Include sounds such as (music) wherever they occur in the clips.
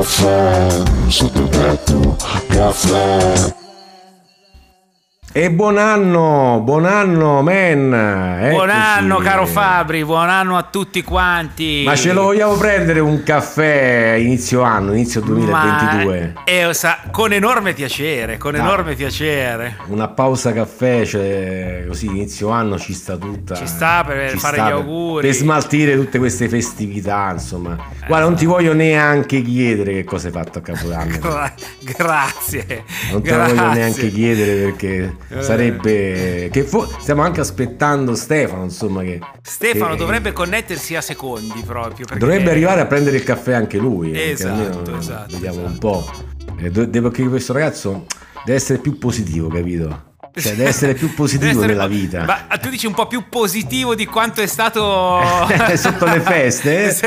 caffè sotto il tetto, caffè. E buon anno, buon anno, men. Eccoci. Buon anno, caro Fabri, buon anno a tutti quanti. Ma ce lo vogliamo prendere un caffè inizio anno, inizio 2022? Ma, eh, sa, con enorme piacere, con Dai. enorme piacere. Una pausa caffè, cioè così inizio anno ci sta tutta. Ci sta per ci fare sta gli per- auguri. Per smaltire tutte queste festività, insomma. Guarda, non ti voglio neanche chiedere che cosa hai fatto a Capodanno. (laughs) Gra- grazie. Non te lo grazie. voglio neanche chiedere perché Eh. sarebbe. Che fo- stiamo anche aspettando Stefano, insomma. Che, Stefano che- dovrebbe connettersi a secondi proprio. perché- Dovrebbe arrivare a prendere il caffè anche lui. perché Esatto, esatto, Vediamo esatto. un po'. Eh, deve- Perché questo ragazzo deve essere più positivo, capito? Cioè, deve essere più positivo essere- nella vita. Ma tu dici un po' più positivo di quanto è stato (laughs) Sotto le feste? (laughs) Sì.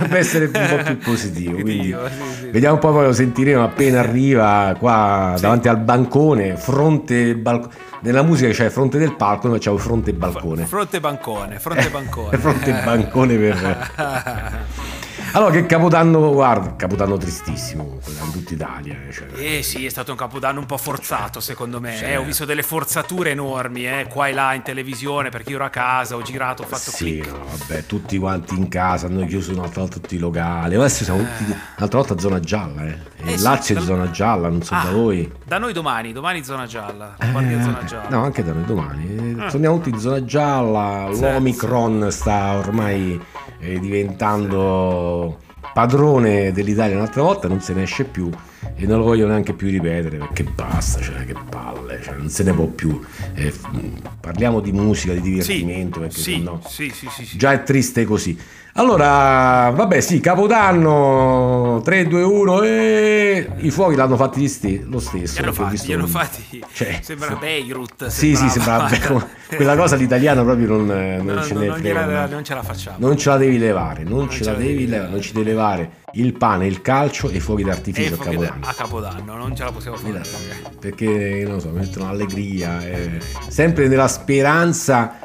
deve essere un po' più positivo. Quindi sì, sì. vediamo un po', poi lo sentiremo appena arriva qua davanti al bancone, fronte balcone. Nella musica c'è fronte del palco, noi facciamo fronte e balcone. Fronte bancone, fronte (laughs) bancone. fronte e bancone per. Allora, che capodanno, guarda, capodanno tristissimo in tutta Italia. eh, Cioè. Eh sì, è stato un capodanno un po' forzato secondo me. Sì. eh. Ho visto delle forzature enormi, eh, qua e là in televisione, perché io ero a casa, ho girato, ho fatto Sì, click. no, vabbè, tutti quanti in casa, hanno chiuso un'altra volta tutti i locali. Adesso siamo tutti un'altra volta zona gialla, eh. Eh il sì, Lazio è da- zona gialla, non so Ah, da voi. Da noi domani, domani zona gialla. Guardia Eh, zona gialla. No, anche da noi domani. Eh, Ah. Torniamo tutti in zona gialla. L'Omicron sta ormai eh, diventando padrone dell'Italia un'altra volta, non se ne esce più e non lo voglio neanche più ripetere perché basta, cioè che palle, cioè, non se ne può più. Eh, parliamo di musica, di divertimento, perché sì, sennò sì, sì, sì, sì. già è triste così. Allora, vabbè, sì, Capodanno 3, 2, 1 e i fuochi l'hanno fatti gli ste- lo stesso. Li hanno perché ho fatti, li hanno fatti. Cioè, (laughs) Sembra. Beirut. Sì, sì, sembrava sembrava- (laughs) quella cosa l'italiano proprio non, non No, ce no, ne non, gliela- non ce la facciamo. Non ce la devi levare, non, ce, ce la devi levare, non ci devi levare il pane, il calcio e i fuochi d'artificio a fuochi Capodanno. a Capodanno, non ce la possiamo fare. Perché non so, mettono allegria, eh, sempre nella speranza,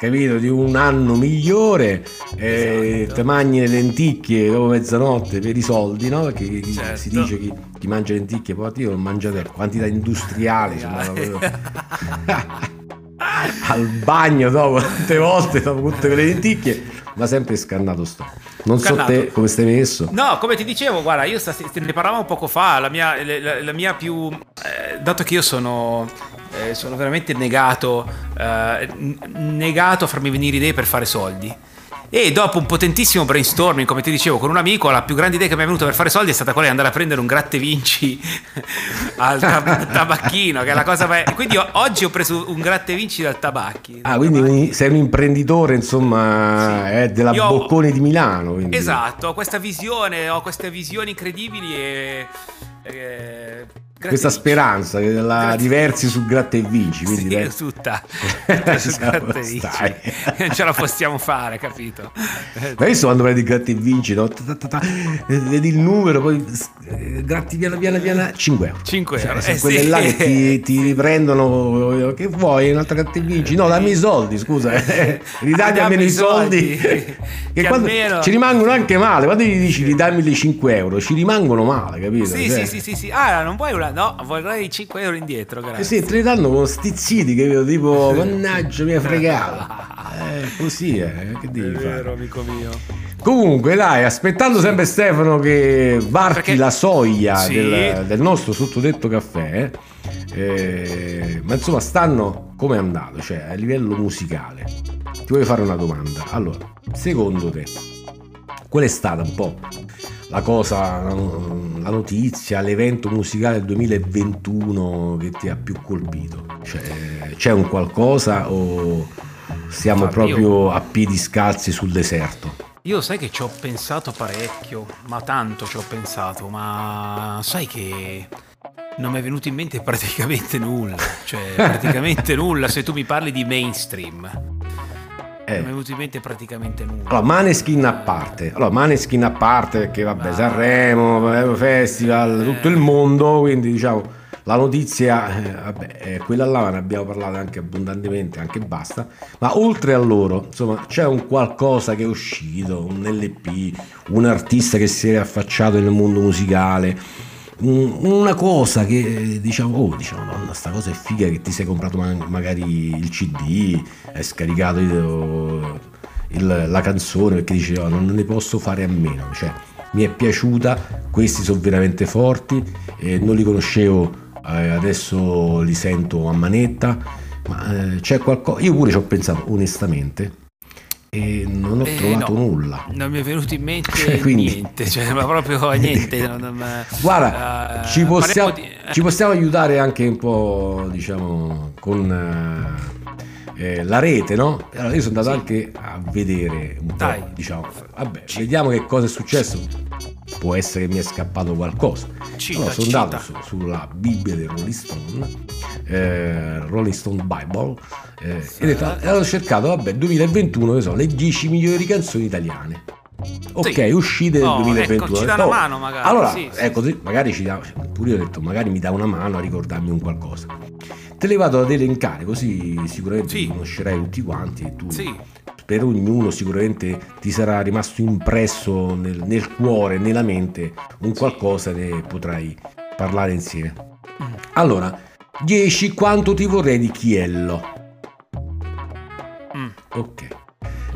capito, di un anno migliore. Eh, Esatto. Te mangi le lenticchie dopo mezzanotte per i soldi, no? Perché Certo. si dice chi, chi mangia lenticchie, poi io non mangiate quantità industriali. sembrava proprio- (laughs) Al bagno dopo tante volte, dopo tutte quelle lenticchie, ma sempre scannato sto. Non so Scannato. te come stai messo. No, come ti dicevo, guarda, io stas- ne parlavamo poco fa, la mia, la- la mia più... eh, dato che io sono, sono veramente negato, eh, negato a farmi venire idee per fare soldi. E dopo un potentissimo brainstorming, come ti dicevo, con un amico, la più grande idea che mi è venuta per fare soldi è stata quella di andare a prendere un gratte vinci (laughs) al tab- tabacchino, che è la cosa... Quindi io- oggi ho preso un gratte vinci dal tabacchi. Ah, quindi un- sei un imprenditore, insomma, Sì. eh, della Io- Bocconi di Milano. quindi- Esatto, ho questa visione, ho queste visioni incredibili e... e Questa speranza che la diversi su Gratta e Vinci. Quindi Sì, dai. è tutta, (laughs) tutta su Gratta e Vinci. non (laughs) ce la possiamo fare, capito? Ma visto quando prendi Gratta e Vinci, no? Eh, vedi il numero, poi eh, gratti piano piano piano 5 euro. 5 euro, sono eh quelle sì. là che ti, (laughs) ti prendono, che vuoi, un'altra Gratta e Vinci? No, dammi i soldi, scusa, ridagli Dammi almeno i soldi. soldi. Che quando almeno- ci rimangono anche male, quando gli dici ridammi le 5 euro, ci rimangono male, capito? Sì, Cioè, sì, sì, sì, sì. Ah, non vuoi una... No, vorrei 5 euro indietro, Eh grazie. sì, te li danno con stizziti, capito? Tipo, mannaggia, mi hai fregato. (laughs) Eh, così è, che devi fare? amico mio. Comunque, dai, aspettando sempre Stefano che varchi Perché- la soglia Sì. del, del nostro sottodetto caffè, eh, ma insomma, stanno come è andato, cioè a livello musicale. Ti voglio fare una domanda. Allora, secondo te, qual è stata un po' la cosa, la notizia, l'evento musicale del 2021 che ti ha più colpito? Cioè, c'è un qualcosa o siamo Fabio. proprio a piedi scalzi sul deserto? Io sai che ci ho pensato parecchio, ma tanto ci ho pensato, ma sai che non mi è venuto in mente praticamente nulla, cioè praticamente (laughs) nulla se tu mi parli di mainstream. Eh. Non mi è venuto in mente praticamente nulla. Allora, Maneskin a parte, allora, Maneskin a parte perché vabbè, Sanremo, eh, Festival, tutto il mondo, quindi diciamo la notizia, eh, vabbè, eh, quella là ne abbiamo parlato anche abbondantemente, anche basta, ma oltre a loro, insomma, c'è un qualcosa che è uscito, un LP, un artista che si è affacciato nel mondo musicale, una cosa che diciamo, oh, diciamo, nonna, sta cosa è figa che ti sei comprato ma- magari il CD, hai scaricato il- il- la canzone perché dici "Oh, non ne posso fare a meno, cioè mi è piaciuta, questi sono veramente forti, eh, non li conoscevo, eh, adesso li sento a manetta, ma eh, c'è qualcosa, io pure ci ho pensato onestamente e trovato no. nulla. Non mi è venuto in mente Cioè, quindi- niente, cioè, ma proprio niente. non- non- Guarda, eh, ci, possiamo, di- (laughs) ci possiamo aiutare anche un po', diciamo, con eh, eh, la rete, no? Allora io sono andato Sì. anche a vedere un Dai. po', diciamo, vabbè, vediamo che cosa è successo. Può essere che mi è scappato qualcosa. Cita, Allora, sono cita. andato su- sulla Bibbia del Rolling Stone, eh, Rolling Stone Bible, eh, e ho detto- e ho cercato, vabbè, 2021, che sono le 10 migliori canzoni italiane. Ok, Sì. uscite nel Oh, ecco, 2021. ci Ho dà una "Oh, mano magari, Allora, sì, sì, ecco, sì, magari ci dà, pure io ho detto, magari mi dà una mano a ricordarmi un qualcosa. Te le vado ad elencare, così sicuramente Sì. conoscerai tutti quanti e tu Sì. Per ognuno sicuramente ti sarà rimasto impresso nel, nel cuore, nella mente, un qualcosa ne potrai parlare insieme. Allora, 10 quanto ti vorrei di Chiello. Mm, Ok.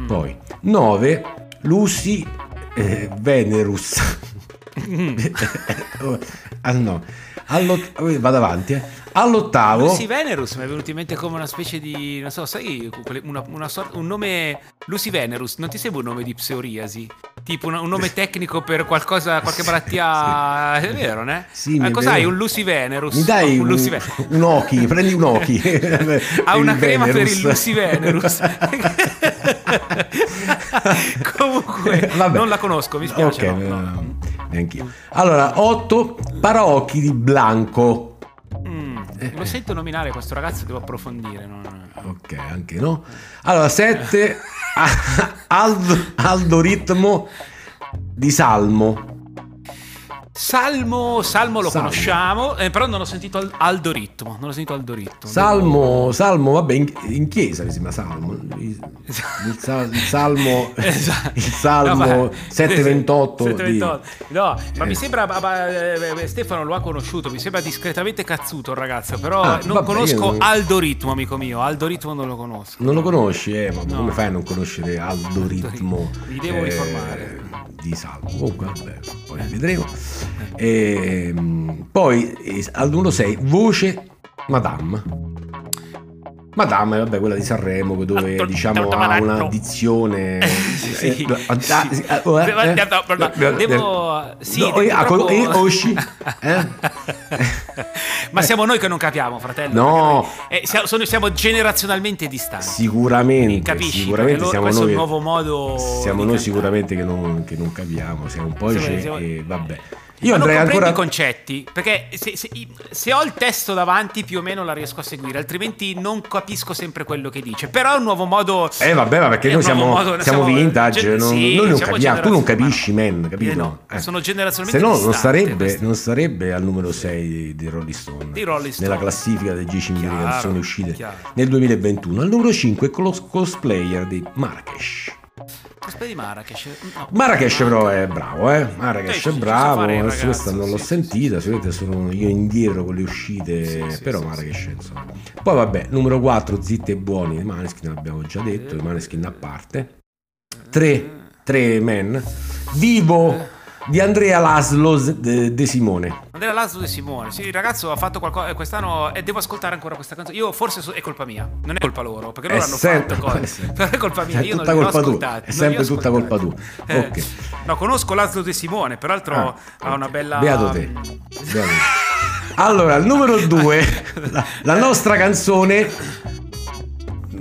mm. Poi 9 Lucy eh, Venerus. Mm. (laughs) ah no. All'ott- eh, vado avanti. eh. All'ottavo Lucy Venerus mi è venuto in mente come una specie di, non so, sai, una, una sorta- un nome Lucy Venerus, non ti sembra un nome di psoriasi? Tipo una- un nome (laughs) tecnico per qualcosa, qualche malattia, è vero, ne? Sì, mi Eh, cos'hai? Un Lucy Venerus? mi dai un, un, Venerus. un Oki, prendi un Oki. (laughs) (laughs) Ha una crema per il Venerus. Lucy Venerus. Comunque, Vabbè. non la conosco, mi spiace. Ok, no, no. eh, neanch'io. Allora, 8 Paraocchi di Blanco. Mm, Eh, lo sento nominare questo ragazzo, devo approfondire. non- Ok, anche no. Allora, 7 (laughs) Aldo, Aldo Ritmo di Salmo. Salmo, Salmo lo Salmo. conosciamo, eh, però non ho sentito Al- Aldo Ritmo. Non ho sentito Aldo Ritmo. Salmo, Salmo, vabbè, in, in chiesa mi sembra Salmo. Il, il sal- il Salmo, (laughs) Esatto. il Salmo No, ma- 728. di- 728. No, ma Eh. mi sembra. ma- ma, eh, Stefano lo ha conosciuto. Mi sembra discretamente cazzuto il ragazzo. Però Ah, non vabbè, conosco non- Aldo Ritmo, amico mio. Aldo Ritmo non lo conosco. Non lo conosci, eh, ma No. come fai a non conoscere Aldo Ritmo? Mi devo eh, informare. Di Salmo. Comunque, vabbè, poi vedremo. Ehm, poi al numero 6, voce Madame. Madame, vabbè, quella di Sanremo, dove Ah, diciamo ha una dizione. (laughs) Sì. sì, Devo- sì? Ma siamo noi che non capiamo, fratello. No. noi- eh, siamo, sono- siamo generazionalmente distanti. Sicuramente, Capisci? sicuramente siamo questo è noi. un nuovo modo Siamo noi cantare. sicuramente che non, che non capiamo, siamo un po' Siamo- ce- siamo- e vabbè. Ma Io non andrei comprendi ancora i concetti perché se, se- se ho il testo davanti più o meno la riesco a seguire altrimenti non capisco sempre quello che dice però è un nuovo modo Eh vabbè, ma perché è noi siamo, modo- siamo vintage, gen- non- sì, noi non capiamo, tu non capisci, man, capito? Eh no, Eh. sono generazionalmente Se no non sarebbe, non sarebbe al numero 6 di Rolling Stone, Di Rolling Stone. nella classifica delle 10 migliori canzoni uscite chiaro. nel 2021. Al numero 5 con lo cosplayer di Marrakesh. Aspetta di Marrakesh no. Marrakesh però è bravo, eh? Marrakesh è bravo, fare adesso ragazzo, questa non l'ho sì, sentita, sicuramente sono io indietro con le uscite, Sì, però sì, Marrakesh insomma. Poi vabbè, numero 4, Zitti e Buoni, i Maneskin abbiamo già detto, i Maneskin a parte. 3, 3 men, Vivo di Andrea Laszlo de, De Simone. Andrea Laszlo De Simone sì il ragazzo ha fatto qualcosa eh, quest'anno e devo ascoltare ancora questa canzone io forse so- è colpa mia non è colpa loro perché loro È hanno sempre- fatto cose (laughs) però è colpa mia È io tutta non li ho colpa tua, ascoltati è sempre tutta colpa tua. Eh, Ok. no conosco Laszlo De Simone peraltro Ah, ha una bella Beato te. (laughs) Beato te. Allora, al numero 2, (laughs) la, la nostra canzone,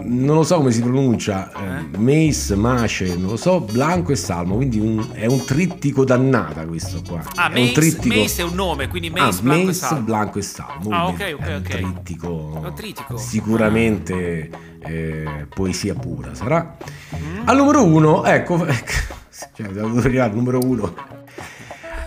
non lo so come si pronuncia, eh, Mace, Mace, non lo so, Blanco e Salmo, quindi un- è un trittico dannata questo qua. ah è un Mace, trittico... Mace è un nome quindi Ah, Mace, Blanco e Mace, Salmo. Blanco e Salmo. Ah, ok, ok, è un ok. trittico, un trittico. Sicuramente eh, poesia pura sarà. Mm. Al numero 1, ecco, (laughs) ecco, cioè, devo arrivare al numero 1.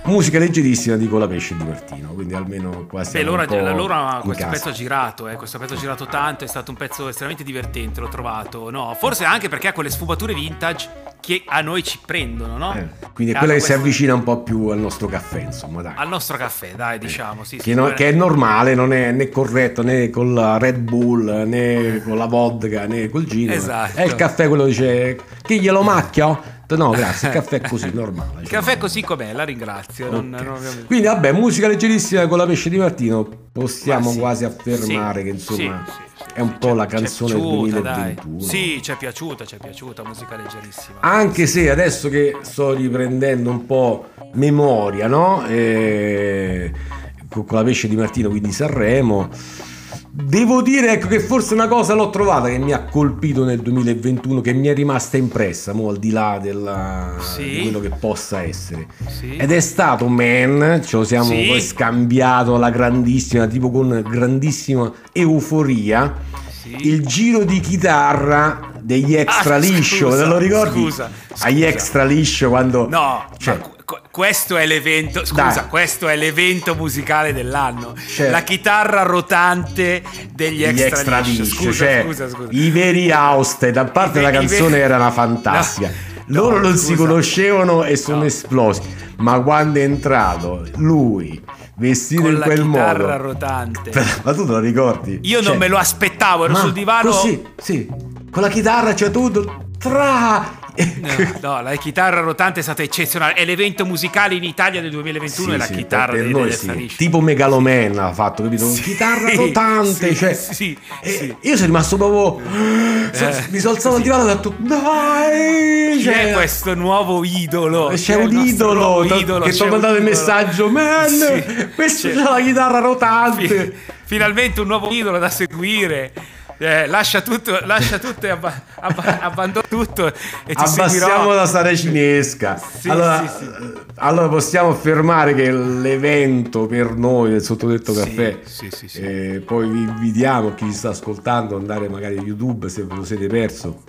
Musica leggerissima di Colapesce di Martino, quindi almeno qua Beh, allora, allora questo casa. pezzo ha girato, eh, questo pezzo ha girato tanto, è stato un pezzo estremamente divertente, l'ho trovato. No, forse anche perché ha quelle sfumature vintage che a noi ci prendono, no? Eh, quindi è quella che si questo- avvicina un po' più al nostro caffè, insomma, dai. Al nostro caffè, dai, diciamo, sì, che, no- che è normale, non è né corretto né con la Red Bull né con la vodka né col gin. Esatto. È il caffè quello che dice chi glielo macchia? No, grazie, il caffè è così, normale. Il caffè così com'è, la ringrazio. non- Ok. non ovviamente- Quindi vabbè, musica leggerissima con la pesce di Martino, possiamo sì, quasi affermare sì, che insomma sì, è un po' la è canzone del piaciuta, dai. 2021. Sì, ci è piaciuta, ci è piaciuta, musica leggerissima. Anche se adesso che sto riprendendo un po' memoria, no? Eh, con con la pesce di Martino, quindi Sanremo. Devo dire ecco, che forse una cosa l'ho trovata che mi ha colpito nel 2021, che mi è rimasta impressa, mo, al di là della- Sì. di quello che possa essere. Sì. Ed è stato Man, ce lo siamo Sì. poi scambiato alla grandissima, tipo con grandissima euforia, il giro di chitarra degli extra Ah, liscio, scusa, te lo ricordi? scusa, Agli scusa. extra liscio quando... No, Cioè- ma questo è l'evento. Scusa, Dai. questo è l'evento musicale dell'anno. Cioè- La chitarra rotante degli gli extra, extra liscio. liscio, Scusa, cioè scusa, scusa. i veri Auste, da parte I la i canzone ve- era una fantastica. No, Loro no, non si scusa. conoscevano e sono No. esplosi, ma quando è entrato lui vestito Con in la quel chitarra modo, rotante. ma tu te lo ricordi? Io non Cioè, me lo aspettavo, ero sul divano. Così, sì, con la chitarra c'è tutto. Tra! No, no, la chitarra rotante è stata eccezionale. È l'evento musicale in Italia del 2021 Sì, e la sì, chitarra per dei, noi degli sì. tipo Megaloman ha fatto capito Sì, chitarra rotante cioè, sì, e sì. io sono rimasto proprio Eh, mi sono alzato dal divano e ho detto dai cioè, è questo nuovo idolo? C'è è il un idolo idolo? che C'è ti ha mandato il messaggio man Sì, questo c'è- la chitarra rotante Fi- finalmente un nuovo idolo da seguire. Eh, lascia tutto, lascia tutto e abba- abba- abbandona tutto e ti Abbassiamo seguirò. la saracinesca. Sì, allora, sì, sì. eh, allora possiamo affermare che l'evento per noi del sottodetto caffè, eh, poi vi invitiamo chi ci sta ascoltando ad andare magari a YouTube se ve lo siete perso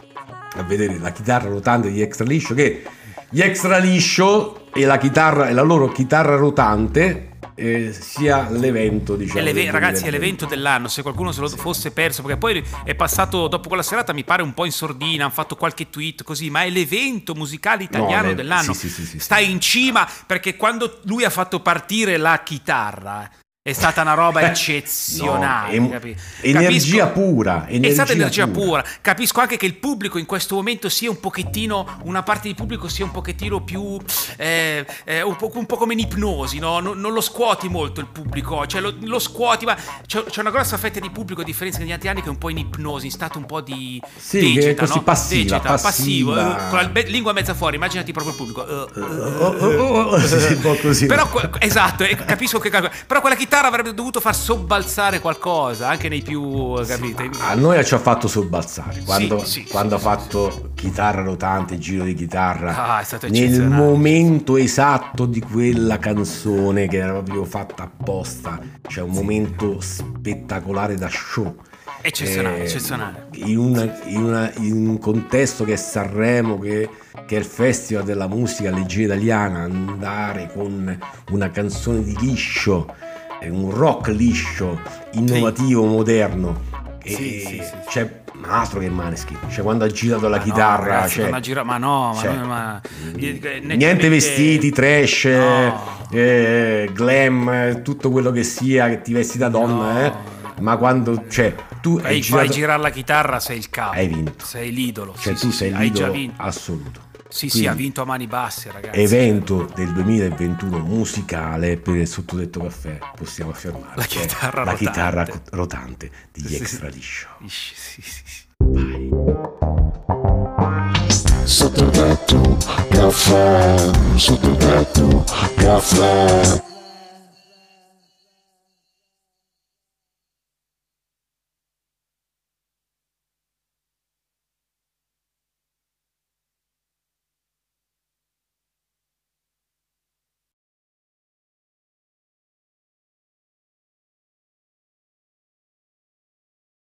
a vedere la chitarra rotante di Extra Liscio che gli Extra Liscio e la chitarra e la loro chitarra rotante eh, sia l'evento diciamo È l'eve- ragazzi, è 2020. l'evento dell'anno. Se qualcuno se lo fosse perso, perché poi è passato dopo quella serata, mi pare un po' in sordina. Hanno fatto qualche tweet così, ma è l'evento musicale italiano No, dell'anno. sì, sì, sì, sì, Sta sì. in cima perché quando lui ha fatto partire la chitarra è stata una roba eccezionale. Eh, No, capi- energia pura, È stata energia energia pura. pura. Capisco anche che il pubblico in questo momento sia un pochettino, una parte di pubblico sia un pochettino più, eh, eh, un, po', un po' come in ipnosi, no? non, non lo scuoti molto il pubblico, cioè lo, lo scuoti, ma c'è, c'è una grossa fetta di pubblico a differenza degli altri anni che è un po' in ipnosi, in stato un po' di Sì, così no? passiva, passivo, passiva. eh, con la be- lingua mezza fuori, immaginati proprio il pubblico. eh, Oh, oh, oh, sì, sì, un po' così. però esatto, e capisco che però quella chitarra avrebbe dovuto far sobbalzare qualcosa, anche nei più, capite? A noi ci ha fatto sobbalzare quando, sì, quando ha sì, fatto chitarra rotante, giro di chitarra. Ah, è stato nel momento esatto di quella canzone che era proprio fatta apposta. C'è un momento spettacolare da show. Eccezionale, Eh, eccezionale. In, una- in una- in un contesto che è Sanremo, che, che è il festival della musica leggera italiana, andare con una canzone di liscio, eh, un rock liscio, innovativo, moderno. E Sì, sì, sì. c'è altro che Maneskin. Cioè, quando ha girato la Ma no, chitarra, ragazzi, cioè, girato- ma no, ma cioè, no, ma- niente nettamente- vestiti, trash, No. eh, glam, eh, tutto quello che sia che ti vesti da donna, No. eh. Ma quando, cioè, tu hai Fai, girato, fai girare la chitarra, sei il capo. Hai vinto. Sei l'idolo. cioè sì, tu sì, sei sì, hai già l'idolo vinto. assoluto. Sì, sì, Quindi, ha vinto a mani basse, ragazzi. Evento del 2021 musicale per il sottodetto caffè, possiamo affermare. La chitarra la rotante. chitarra rotante degli Sì, sì. extra liscio. Sì, sì, sì, sì. Vai. Sottotetto caffè, sottotetto caffè.